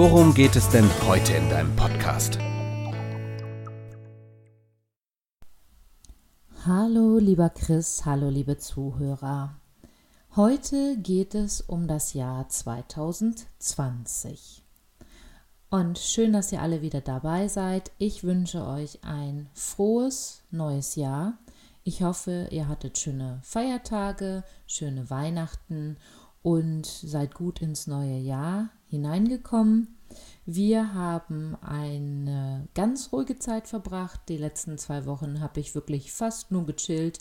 worum geht es denn heute in deinem Podcast? Hallo lieber Chris, hallo liebe Zuhörer. Heute geht es um das Jahr 2020. Und schön, dass ihr alle wieder dabei seid. Ich wünsche euch ein frohes neues Jahr. Ich hoffe, ihr hattet schöne Feiertage, schöne Weihnachten und seid gut ins neue Jahr hineingekommen. Wir haben eine ganz ruhige Zeit verbracht. Die letzten zwei Wochen habe ich wirklich fast nur gechillt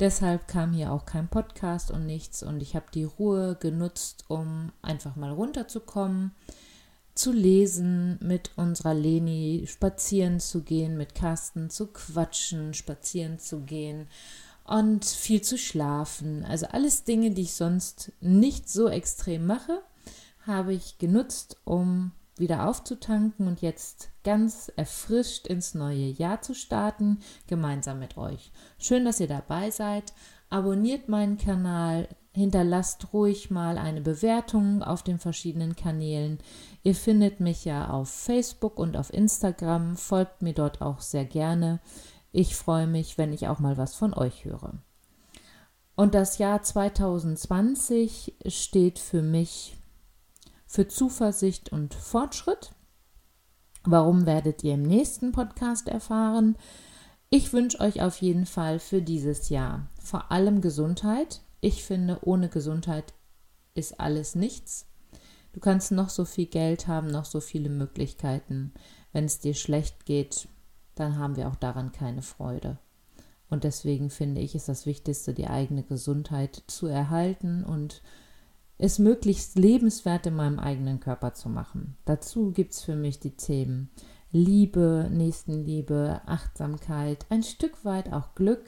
Deshalb kam hier auch kein Podcast und nichts und ich habe die Ruhe genutzt, um einfach mal runterzukommen, zu lesen, mit unserer Leni spazieren zu gehen, mit Carsten zu quatschen, spazieren zu gehen und viel zu schlafen. Also alles Dinge, die ich sonst nicht so extrem mache, habe ich genutzt, um wieder aufzutanken und jetzt ganz erfrischt ins neue Jahr zu starten, gemeinsam mit euch. Schön, dass ihr dabei seid. Abonniert meinen Kanal, hinterlasst ruhig mal eine Bewertung auf den verschiedenen Kanälen. Ihr findet mich ja auf Facebook und auf Instagram, folgt mir dort auch sehr gerne. Ich freue mich, wenn ich auch mal was von euch höre. Und das Jahr 2020 steht für mich für Zuversicht und Fortschritt. Warum werdet ihr im nächsten Podcast erfahren? Ich wünsche euch auf jeden Fall für dieses Jahr vor allem Gesundheit. Ich finde, ohne Gesundheit ist alles nichts. Du kannst noch so viel Geld haben, noch so viele Möglichkeiten. Wenn es dir schlecht geht, dann haben wir auch daran keine Freude. Und deswegen finde ich, ist das Wichtigste, die eigene Gesundheit zu erhalten und es möglichst lebenswert in meinem eigenen Körper zu machen. Dazu gibt es für mich die Themen Liebe, Nächstenliebe, Achtsamkeit, ein Stück weit auch Glück,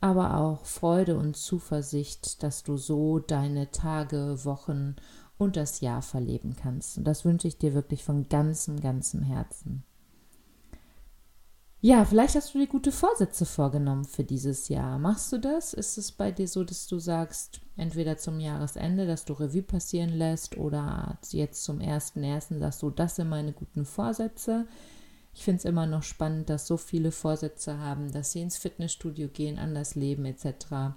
aber auch Freude und Zuversicht, dass du so deine Tage, Wochen und das Jahr verleben kannst. Und das wünsche ich dir wirklich von ganzem, ganzem Herzen. Ja, vielleicht hast du dir gute Vorsätze vorgenommen für dieses Jahr. Machst du das? Ist es bei dir so, dass du sagst, entweder zum Jahresende, dass du Revue passieren lässt oder jetzt zum 1.1. sagst du, das sind meine guten Vorsätze? Ich finde es immer noch spannend, dass so viele Vorsätze haben, dass sie ins Fitnessstudio gehen, anders leben etc.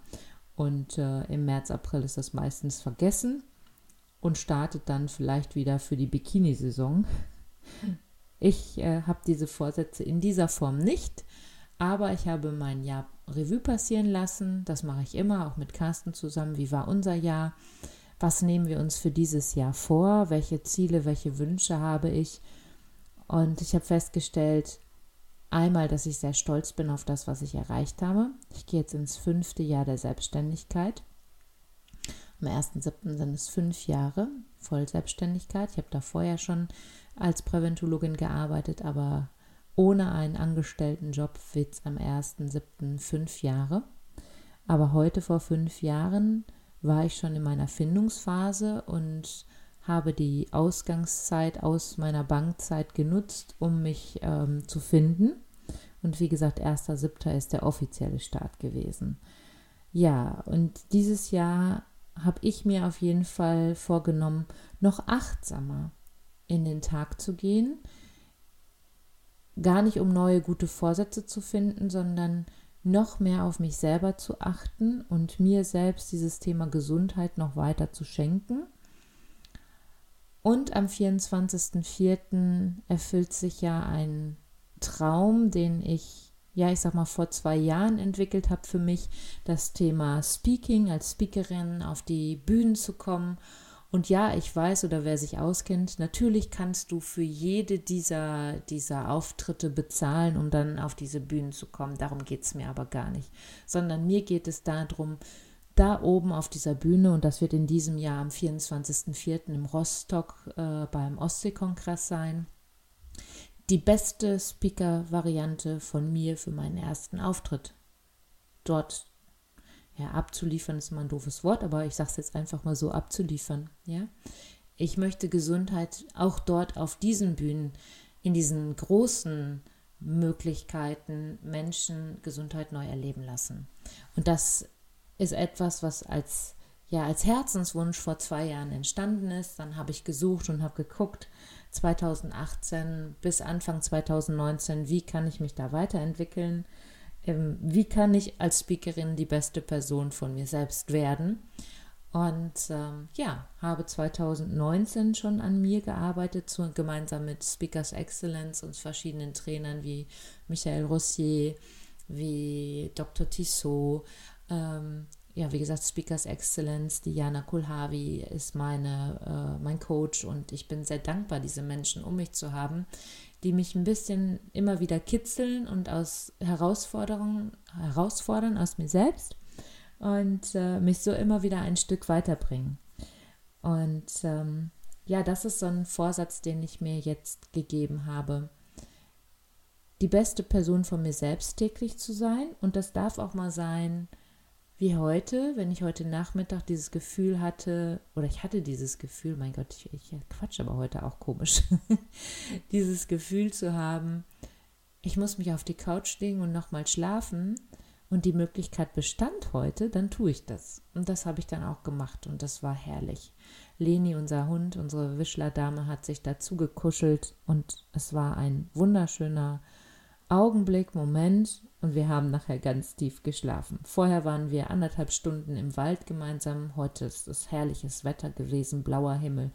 Und äh, im März, April ist das meistens vergessen und startet dann vielleicht wieder für die Bikini-Saison. Ich äh, habe diese Vorsätze in dieser Form nicht, aber ich habe mein Jahr Revue passieren lassen. Das mache ich immer, auch mit Carsten zusammen. Wie war unser Jahr? Was nehmen wir uns für dieses Jahr vor? Welche Ziele, welche Wünsche habe ich? Und ich habe festgestellt, einmal, dass ich sehr stolz bin auf das, was ich erreicht habe. Ich gehe jetzt ins fünfte Jahr der Selbstständigkeit. Am 1.7. sind es fünf Jahre Vollselbstständigkeit. Ich habe da vorher schon als Präventologin gearbeitet, aber ohne einen Angestelltenjob wird es am 1.7. fünf Jahre. Aber heute vor fünf Jahren war ich schon in meiner Findungsphase und habe die Ausgangszeit aus meiner Bankzeit genutzt, um mich ähm, zu finden. Und wie gesagt, 1.7. ist der offizielle Start gewesen. Ja, und dieses Jahr habe ich mir auf jeden Fall vorgenommen, noch achtsamer in den Tag zu gehen. Gar nicht um neue gute Vorsätze zu finden, sondern noch mehr auf mich selber zu achten und mir selbst dieses Thema Gesundheit noch weiter zu schenken. Und am 24.04. erfüllt sich ja ein Traum, den ich, ja, ich sag mal, vor zwei Jahren entwickelt habe für mich, das Thema Speaking, als Speakerin auf die Bühnen zu kommen und ja, ich weiß oder wer sich auskennt, natürlich kannst du für jede dieser, dieser Auftritte bezahlen, um dann auf diese Bühnen zu kommen. Darum geht es mir aber gar nicht. Sondern mir geht es darum, da oben auf dieser Bühne, und das wird in diesem Jahr am 24.04. im Rostock äh, beim Ostseekongress sein, die beste Speaker-Variante von mir für meinen ersten Auftritt. Dort ja, abzuliefern ist immer ein doofes Wort, aber ich sage es jetzt einfach mal so, abzuliefern. Ja? Ich möchte Gesundheit auch dort auf diesen Bühnen, in diesen großen Möglichkeiten, Menschen Gesundheit neu erleben lassen. Und das ist etwas, was als ja als Herzenswunsch vor zwei Jahren entstanden ist. Dann habe ich gesucht und habe geguckt, 2018 bis Anfang 2019, wie kann ich mich da weiterentwickeln? Ähm, wie kann ich als Speakerin die beste Person von mir selbst werden? Und ähm, ja, habe 2019 schon an mir gearbeitet, zu, gemeinsam mit Speakers Excellence und verschiedenen Trainern wie Michael Rossier, wie Dr. Tissot, ähm, ja, wie gesagt, Speakers Excellence, Diana Kulhavi ist meine, äh, mein Coach und ich bin sehr dankbar, diese Menschen um mich zu haben, die mich ein bisschen immer wieder kitzeln und aus Herausforderungen herausfordern aus mir selbst und äh, mich so immer wieder ein Stück weiterbringen. Und ähm, ja, das ist so ein Vorsatz, den ich mir jetzt gegeben habe, die beste Person von mir selbst täglich zu sein. Und das darf auch mal sein, wie heute, wenn ich heute Nachmittag dieses Gefühl hatte, oder ich hatte dieses Gefühl, mein Gott, ich, ich quatsch aber heute auch komisch, dieses Gefühl zu haben, ich muss mich auf die Couch legen und nochmal schlafen und die Möglichkeit bestand heute, dann tue ich das. Und das habe ich dann auch gemacht und das war herrlich. Leni, unser Hund, unsere Wischlerdame, hat sich dazu gekuschelt und es war ein wunderschöner Augenblick, Moment und wir haben nachher ganz tief geschlafen. Vorher waren wir anderthalb Stunden im Wald gemeinsam. Heute ist es herrliches Wetter gewesen, blauer Himmel,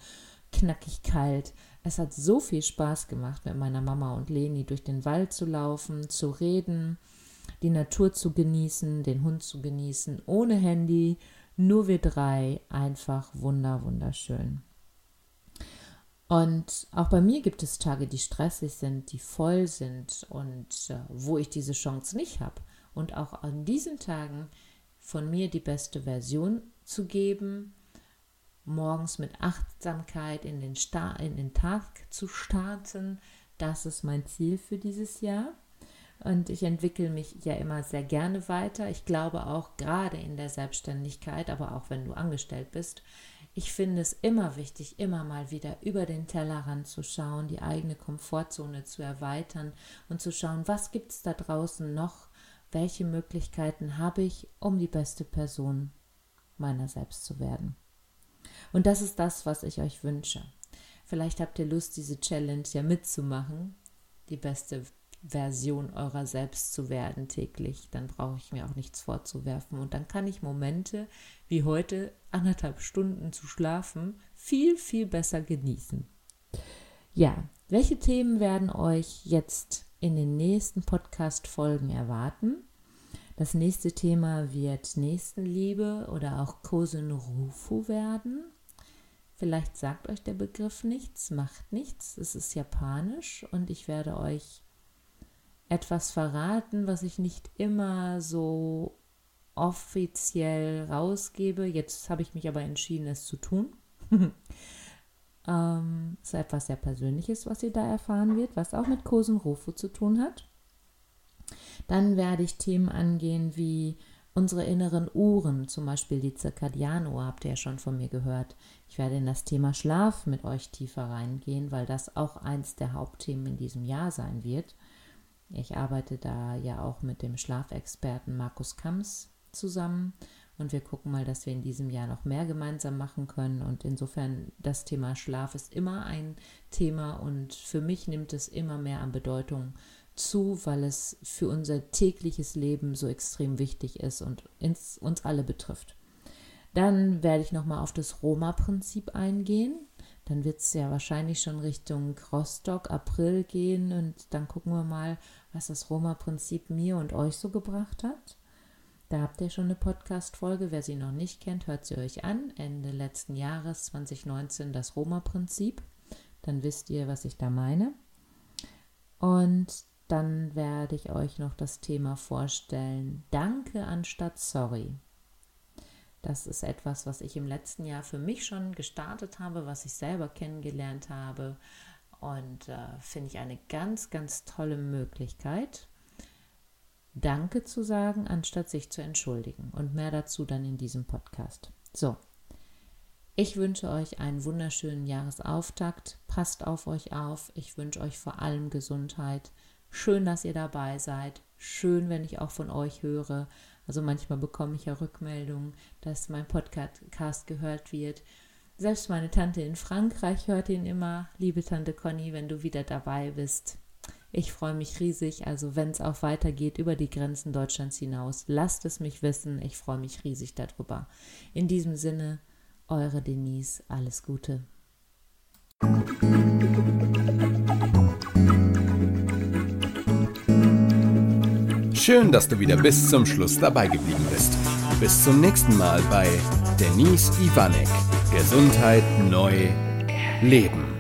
knackig kalt. Es hat so viel Spaß gemacht, mit meiner Mama und Leni durch den Wald zu laufen, zu reden, die Natur zu genießen, den Hund zu genießen, ohne Handy, nur wir drei, einfach wunder, wunderschön. Und auch bei mir gibt es Tage, die stressig sind, die voll sind und äh, wo ich diese Chance nicht habe. Und auch an diesen Tagen von mir die beste Version zu geben, morgens mit Achtsamkeit in den, Sta in den Tag zu starten, das ist mein Ziel für dieses Jahr. Und ich entwickle mich ja immer sehr gerne weiter. Ich glaube auch gerade in der Selbstständigkeit, aber auch wenn du angestellt bist, ich finde es immer wichtig, immer mal wieder über den Tellerrand zu schauen, die eigene Komfortzone zu erweitern und zu schauen, was gibt es da draußen noch, welche Möglichkeiten habe ich, um die beste Person meiner selbst zu werden. Und das ist das, was ich euch wünsche. Vielleicht habt ihr Lust, diese Challenge ja mitzumachen, die beste Version eurer selbst zu werden täglich. Dann brauche ich mir auch nichts vorzuwerfen. Und dann kann ich Momente wie heute, anderthalb Stunden zu schlafen, viel, viel besser genießen. Ja, welche Themen werden euch jetzt in den nächsten Podcast-Folgen erwarten? Das nächste Thema wird Nächstenliebe oder auch Kosen Rufu werden. Vielleicht sagt euch der Begriff nichts, macht nichts. Es ist japanisch und ich werde euch etwas verraten, was ich nicht immer so offiziell rausgebe. Jetzt habe ich mich aber entschieden, es zu tun. ähm, ist etwas sehr Persönliches, was ihr da erfahren wird, was auch mit Kosen Rofu zu tun hat. Dann werde ich Themen angehen wie unsere inneren Uhren, zum Beispiel die Zirkadianuhr, habt ihr ja schon von mir gehört. Ich werde in das Thema Schlaf mit euch tiefer reingehen, weil das auch eins der Hauptthemen in diesem Jahr sein wird. Ich arbeite da ja auch mit dem Schlafexperten Markus Kams zusammen und wir gucken mal, dass wir in diesem Jahr noch mehr gemeinsam machen können. Und insofern, das Thema Schlaf ist immer ein Thema und für mich nimmt es immer mehr an Bedeutung zu, weil es für unser tägliches Leben so extrem wichtig ist und ins, uns alle betrifft. Dann werde ich nochmal auf das Roma-Prinzip eingehen dann wird es ja wahrscheinlich schon Richtung Rostock, April gehen und dann gucken wir mal, was das Roma-Prinzip mir und euch so gebracht hat. Da habt ihr schon eine Podcast-Folge. Wer sie noch nicht kennt, hört sie euch an. Ende letzten Jahres 2019 das Roma-Prinzip. Dann wisst ihr, was ich da meine. Und dann werde ich euch noch das Thema vorstellen. Danke anstatt sorry. Das ist etwas, was ich im letzten Jahr für mich schon gestartet habe, was ich selber kennengelernt habe Und äh, finde ich eine ganz, ganz tolle Möglichkeit, Danke zu sagen, anstatt sich zu entschuldigen. Und mehr dazu dann in diesem Podcast. So, ich wünsche euch einen wunderschönen Jahresauftakt. Passt auf euch auf. Ich wünsche euch vor allem Gesundheit. Schön, dass ihr dabei seid. Schön, wenn ich auch von euch höre. Also manchmal bekomme ich ja Rückmeldungen, dass mein Podcast gehört wird. Selbst meine Tante in Frankreich hört ihn immer. Liebe Tante Conny, wenn du wieder dabei bist. Ich freue mich riesig. Also wenn es auch weitergeht über die Grenzen Deutschlands hinaus, lasst es mich wissen. Ich freue mich riesig darüber. In diesem Sinne, eure Denise. Alles Gute. Schön, dass du wieder bis zum Schluss dabei geblieben bist. Bis zum nächsten Mal bei Denise Ivanek. Gesundheit neu leben.